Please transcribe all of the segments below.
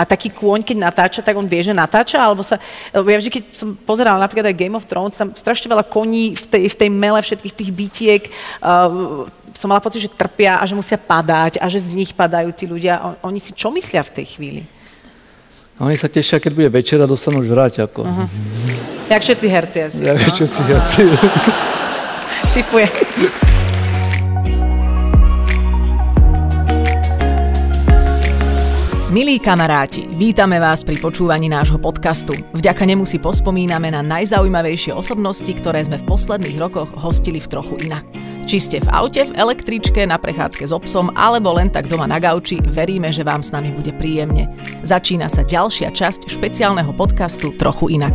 A taký kôň, keď natáča, tak on vie, že natáča? Alebo sa... Ja vždy, keď som pozerala napríklad aj Game of Thrones, tam strašne veľa koní v tej, v tej mele všetkých tých bytiek. Uh, som mala pocit, že trpia a že musia padať a že z nich padajú tí ľudia. Oni si čo myslia v tej chvíli? Oni sa tešia, keď bude večera, dostanú žrať. Ako. Uh-huh. Jak všetci herci asi. Jak no? všetci herci. Typuje. Milí kamaráti, vítame vás pri počúvaní nášho podcastu. Vďaka nemu si pospomíname na najzaujímavejšie osobnosti, ktoré sme v posledných rokoch hostili v trochu inak. Či ste v aute, v električke, na prechádzke s obsom alebo len tak doma na gauči, veríme, že vám s nami bude príjemne. Začína sa ďalšia časť špeciálneho podcastu Trochu inak.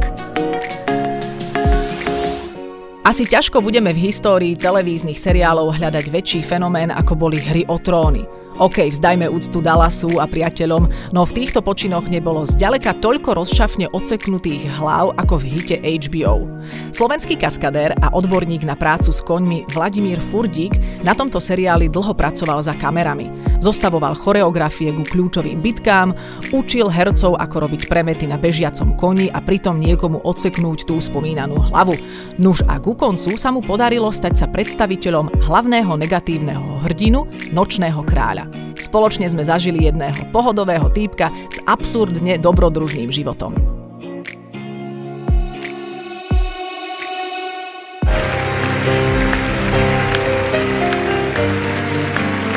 Asi ťažko budeme v histórii televíznych seriálov hľadať väčší fenomén, ako boli hry o tróny. OK, vzdajme úctu Dallasu a priateľom, no v týchto počinoch nebolo zďaleka toľko rozšafne odseknutých hlav ako v hite HBO. Slovenský kaskadér a odborník na prácu s koňmi Vladimír Furdík na tomto seriáli dlho pracoval za kamerami. Zostavoval choreografie ku kľúčovým bitkám, učil hercov, ako robiť premety na bežiacom koni a pritom niekomu odseknúť tú spomínanú hlavu. Nuž a ku koncu sa mu podarilo stať sa predstaviteľom hlavného negatívneho hrdinu, nočného kráľa. Spoločne sme zažili jedného pohodového týpka s absurdne dobrodružným životom.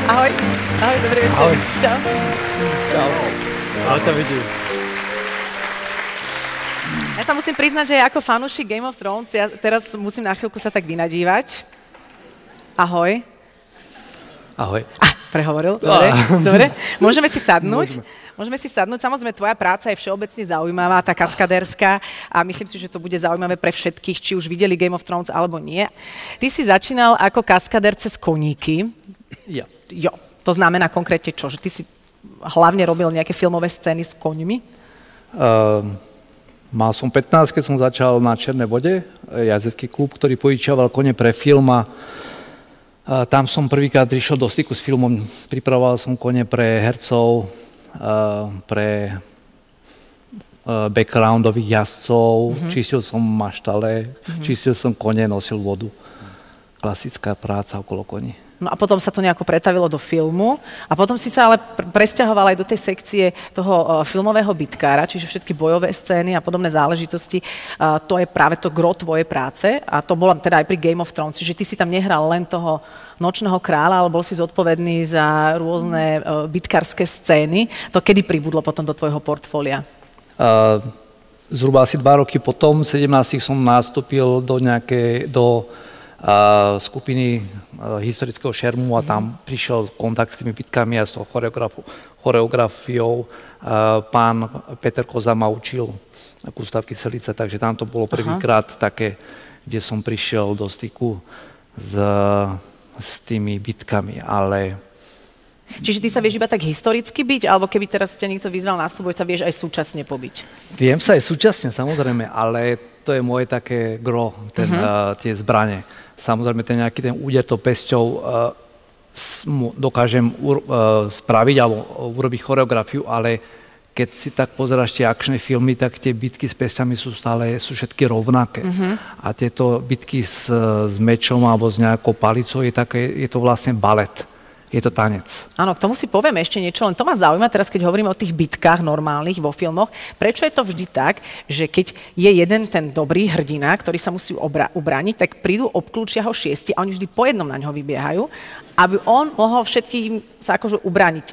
Ahoj. Ahoj, dobrý večer. Ahoj. Čau. Čau. Ahoj, ťa vidím. Ja sa musím priznať, že ako fanúšik Game of Thrones, ja teraz musím na chvíľku sa tak vynadívať. Ahoj. Ahoj. Prehovoril, dobre, dobre. Môžeme si sadnúť. Môžeme. Môžeme si sadnúť. Samozrejme, tvoja práca je všeobecne zaujímavá, tá kaskaderská a myslím si, že to bude zaujímavé pre všetkých, či už videli Game of Thrones alebo nie. Ty si začínal ako kaskader cez koníky. Ja. Jo. To znamená konkrétne čo? Že ty si hlavne robil nejaké filmové scény s koňmi? Uh, mal som 15, keď som začal na Černej vode, jazdecký klub, ktorý požičiaval kone pre film a tam som prvýkrát prišiel do styku s filmom, pripravoval som kone pre hercov, pre backgroundových jazdcov, mm-hmm. čistil som maštale, mm-hmm. čistil som kone, nosil vodu. Klasická práca okolo koní. No a potom sa to nejako pretavilo do filmu a potom si sa ale pr- presťahoval aj do tej sekcie toho uh, filmového bitkára, čiže všetky bojové scény a podobné záležitosti. Uh, to je práve to gro tvojej práce a to bola teda aj pri Game of Thrones, že ty si tam nehral len toho nočného kráľa, ale bol si zodpovedný za rôzne uh, bitkárske scény. To kedy pribudlo potom do tvojho portfólia? Uh, zhruba asi dva roky potom, v 17 som nastúpil do nejakej, do skupiny historického šermu a tam prišiel kontakt s tými bitkami a s tou choreografiou. Pán Peter Koza ma učil Gustav Kyselica, takže tam to bolo prvýkrát také, kde som prišiel do styku s, s tými bitkami, ale Čiže ty sa vieš iba tak historicky byť, alebo keby teraz ťa niekto vyzval na súboj, sa vieš aj súčasne pobiť? Viem sa aj súčasne, samozrejme, ale to je moje také gro, ten, uh-huh. uh, tie zbranie. Samozrejme, ten nejaký ten úder to pesťou uh, dokážem uh, spraviť alebo urobiť choreografiu, ale keď si tak pozeráš tie akčné filmy, tak tie bitky s pesťami sú stále, sú všetky rovnaké. Uh-huh. A tieto bitky s, s mečom alebo s nejakou palicou, je, také, je to vlastne balet je to tanec. Áno, k tomu si poviem ešte niečo, len to ma zaujíma teraz, keď hovoríme o tých bitkách normálnych vo filmoch. Prečo je to vždy tak, že keď je jeden ten dobrý hrdina, ktorý sa musí obra- ubrániť, tak prídu, obklúčia ho šiesti a oni vždy po jednom na ňo vybiehajú, aby on mohol všetkým sa akože ubrániť.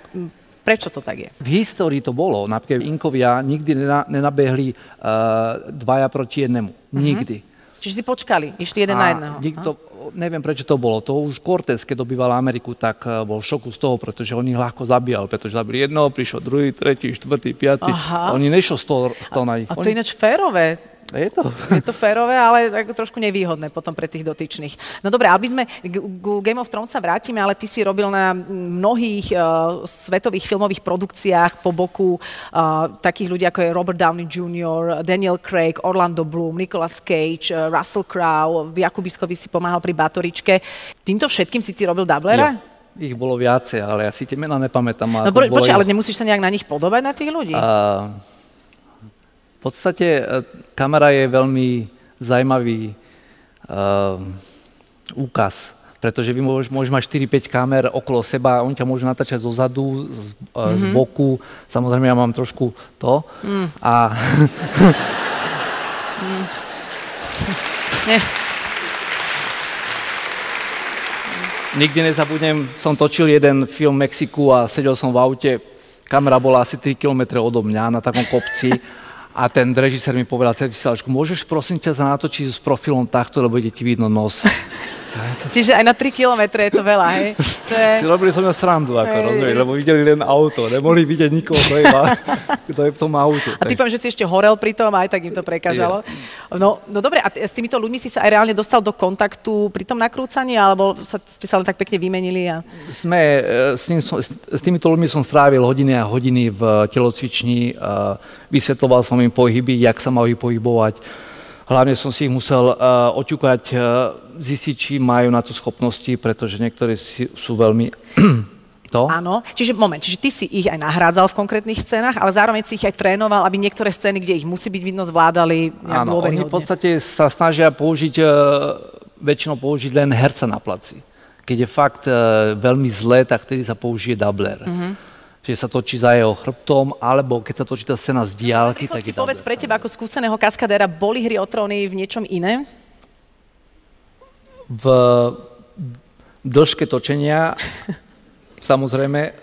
Prečo to tak je? V histórii to bolo. Napríklad Inkovia nikdy nenabehli uh, dvaja proti jednému. Uh-huh. Nikdy. Čiže si počkali, išli jeden a na jedného. Nikto, neviem prečo to bolo. To už Cortés, keď dobýval Ameriku, tak eh, bol v šoku z toho, pretože on ich ľahko zabíjal, pretože zabili jedného, prišiel druhý, tretí, štvrtý, piatý. Aha. Oni nešlo z toho, z toho na nich. A to je ináč férové. Je to. Je to férové, ale trošku nevýhodné potom pre tých dotyčných. No dobre, aby sme k Game of Thrones sa vrátime, ale ty si robil na mnohých uh, svetových filmových produkciách po boku uh, takých ľudí ako je Robert Downey Jr., Daniel Craig, Orlando Bloom, Nicolas Cage, uh, Russell Crowe, v Jakubiskovi si pomáhal pri Batoričke. Týmto všetkým si ty robil dublera? Jo. ich bolo viacej, ale ja si tie mená nepamätám. No po, počkaj, ale nemusíš sa nejak na nich podobať, na tých ľudí? V podstate e, kamera je veľmi zaujímavý uh, úkaz, pretože vy môžeš, môžeš mať 4-5 kamer okolo seba, oni ťa môžu natáčať zo zadu, z, mm-hmm. z mhm. boku, samozrejme ja mám trošku to. Mm. A... mm. Nikdy nezabudnem, som točil jeden film v Mexiku a sedel som v aute, kamera bola asi 3 km odo mňa na takom kopci a ten režisér mi povedal, vysielačku, môžeš prosím ťa natočiť s profilom takto, lebo ide ti vidno nos. Čiže aj na 3 kilometre je to veľa, hej? To je... Si robili som mňa srandu, ako rozumieš, lebo videli len auto, nemohli vidieť nikoho, kto je, kto je v tom autu. A ty že si ešte horel pri tom, aj tak im to prekážalo. No, no dobre, a s týmito ľuďmi si sa aj reálne dostal do kontaktu pri tom nakrúcaní, alebo sa, ste sa len tak pekne vymenili? A... Sme, e, s, tým, s týmito ľuďmi som strávil hodiny a hodiny v telocvični, vysvetloval som im pohyby, jak sa majú pohybovať, Hlavne som si ich musel uh, oťukať, uh, zistiť, či majú na to schopnosti, pretože niektorí si, sú veľmi to. Áno, čiže moment, čiže ty si ich aj nahrádzal v konkrétnych scénach, ale zároveň si ich aj trénoval, aby niektoré scény, kde ich musí byť vidno, zvládali Áno, oni v podstate sa snažia použiť, uh, väčšinou použiť len herca na placi. Keď je fakt uh, veľmi zlé, tak vtedy sa použije dubler. Mm-hmm že sa točí za jeho chrbtom, alebo keď sa točí tá scéna z diálky, tak je povedz pre teba ako skúseného kaskadéra, boli hry o tróny v niečom iné? V dĺžke točenia, samozrejme,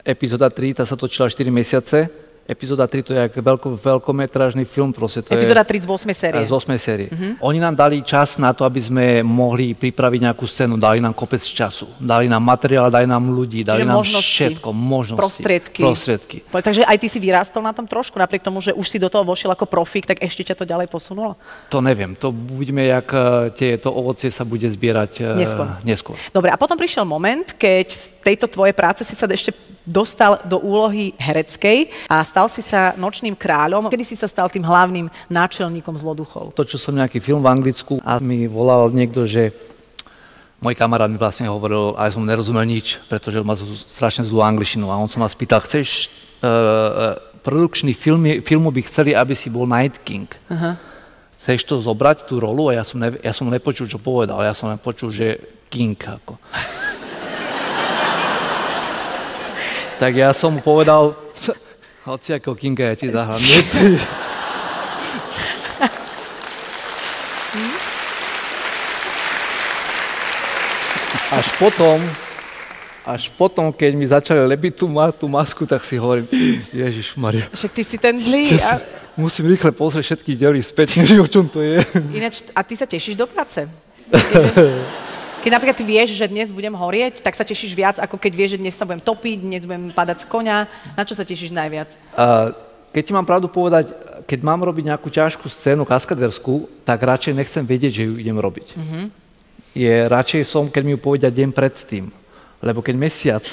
epizóda 3, tá sa točila 4 mesiace, epizóda 3 to je veľko, veľkometrážny film. Proste to epizóda 3 z 8 série. Z 8 série. Uh-huh. Oni nám dali čas na to, aby sme mohli pripraviť nejakú scénu. Dali nám kopec času. Dali nám materiál, dali nám ľudí, dali Čiže nám možnosti, všetko. Možnosti. Prostriedky. prostriedky. Takže aj ty si vyrástol na tom trošku, napriek tomu, že už si do toho vošiel ako profík, tak ešte ťa to ďalej posunulo? To neviem. To uvidíme, jak e, tieto ovocie sa bude zbierať e, neskôr. neskôr. Dobre, a potom prišiel moment, keď z tejto tvojej práce si sa ešte dostal do úlohy hereckej a stal si sa nočným kráľom. Kedy si sa stal tým hlavným náčelníkom zloduchov? Točil som nejaký film v Anglicku a mi volal niekto, že môj kamarát mi vlastne hovoril, a ja som nerozumel nič, pretože má strašne zlú angličtinu a on sa ma spýtal, chceš uh, produkčný film, filmu by chceli, aby si bol Night King. Uh-huh. Chceš to zobrať, tú rolu? A ja som, ne, ja som nepočul, čo povedal. Ja som nepočul, že King. Ako. tak ja som mu povedal, hoci ako Kinga, ja ti zahrám. Až potom, až potom, keď mi začali lepiť tú, tú masku, tak si hovorím, Ježiš Maria. Však ty si ten zlý. A... Musím rýchle pozrieť všetky diely späť, že o čom to je. Ináč, a ty sa tešíš do práce? Keď napríklad ty vieš, že dnes budem horieť, tak sa tešíš viac, ako keď vieš, že dnes sa budem topiť, dnes budem padať z konia. Na čo sa tešíš najviac? Uh, keď ti mám pravdu povedať, keď mám robiť nejakú ťažkú scénu kaskaderskú, tak radšej nechcem vedieť, že ju idem robiť. Uh-huh. Je radšej som, keď mi ju povedia deň predtým. Lebo keď mesiac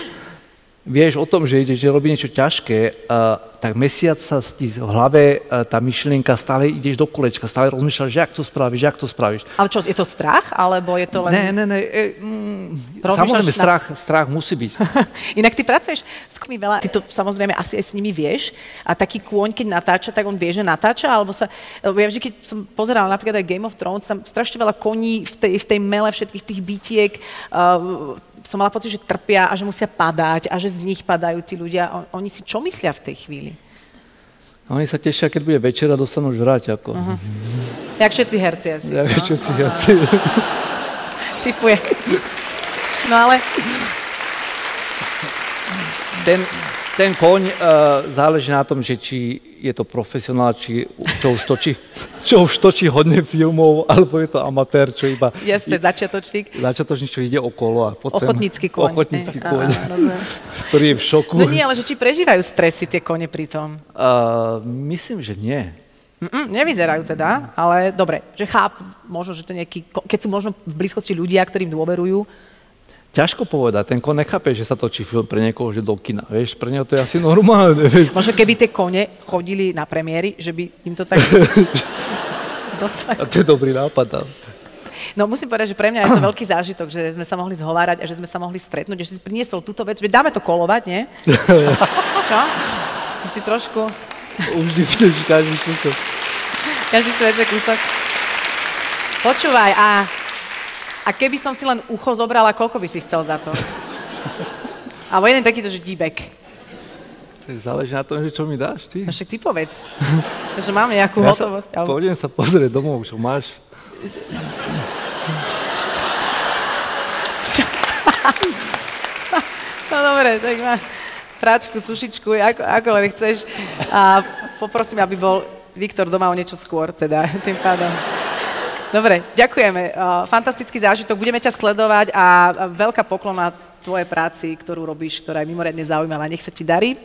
vieš o tom, že ideš robí niečo ťažké, uh, tak mesiac sa ti v hlave uh, tá myšlienka stále ideš do kolečka, stále rozmýšľaš, že ak to spravíš, že ak to spravíš. Ale čo, je to strach, alebo je to len... Ne, ne, ne, e, mm, samozrejme, strach, strach musí byť. Inak ty pracuješ s kmi veľa, ty to samozrejme asi aj s nimi vieš a taký kôň, keď natáča, tak on vie, že natáča, alebo sa... Ja vždy, keď som pozerala napríklad aj Game of Thrones, tam strašne veľa koní v tej, v tej mele všetkých tých bytiek, uh, som mala pocit, že trpia a že musia padať a že z nich padajú tí ľudia. Oni si čo myslia v tej chvíli? Oni sa tešia, keď bude večera, dostanú žrať. Ako. Uh-huh. Jak všetci herci asi. Jak no? všetci herci. Typuje. No ale... Ten, ten koň uh, záleží na tom, že či je to profesionál, či čo už točí, čo už točí hodne filmov, alebo je to amatér, čo iba... Jasne, začiatočník. Začiatočník, čo ide okolo a potom... Ochotnícky kôň. Ochotnícky kôň, ktorý je v šoku. No nie, ale že či prežívajú stresy tie kone pri tom? Uh, myslím, že nie. Mm-mm, nevyzerajú teda, ale dobre, že chápu, možno, že to nejaký, keď sú možno v blízkosti ľudia, ktorým dôverujú, ťažko povedať. Ten kon nechápe, že sa točí film pre niekoho, že do kina. Vieš, pre neho to je asi normálne. Vieš. Možno keby tie kone chodili na premiéry, že by im to tak... A to je dobrý nápad. Ale. No musím povedať, že pre mňa je to veľký zážitok, že sme sa mohli zhovárať a že sme sa mohli stretnúť, že si priniesol túto vec, veď dáme to kolovať, nie? Čo? Si trošku... Už vždy každý kúsok. Každý si vece kúsok. Počúvaj, a, a keby som si len ucho zobrala, koľko by si chcel za to? Alebo jeden takýto, že díbek. Záleží na tom, že čo mi dáš ty. No však ty povedz, že mám nejakú Ja hotovosť. sa, alebo- pôjdem sa pozrieť domov, čo máš. No dobre, tak má práčku, sušičku, ako, ako len chceš. A poprosím, aby bol Viktor doma o niečo skôr, teda tým pádom. Dobre, ďakujeme. Uh, Fantastický zážitok, budeme ťa sledovať a veľká poklona tvojej práci, ktorú robíš, ktorá je mimoriadne zaujímavá. Nech sa ti darí.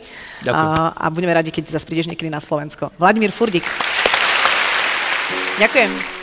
Ďakujem. A, a budeme radi, keď zase prídeš niekedy na Slovensko. Vladimír Furdik. Ďakujem.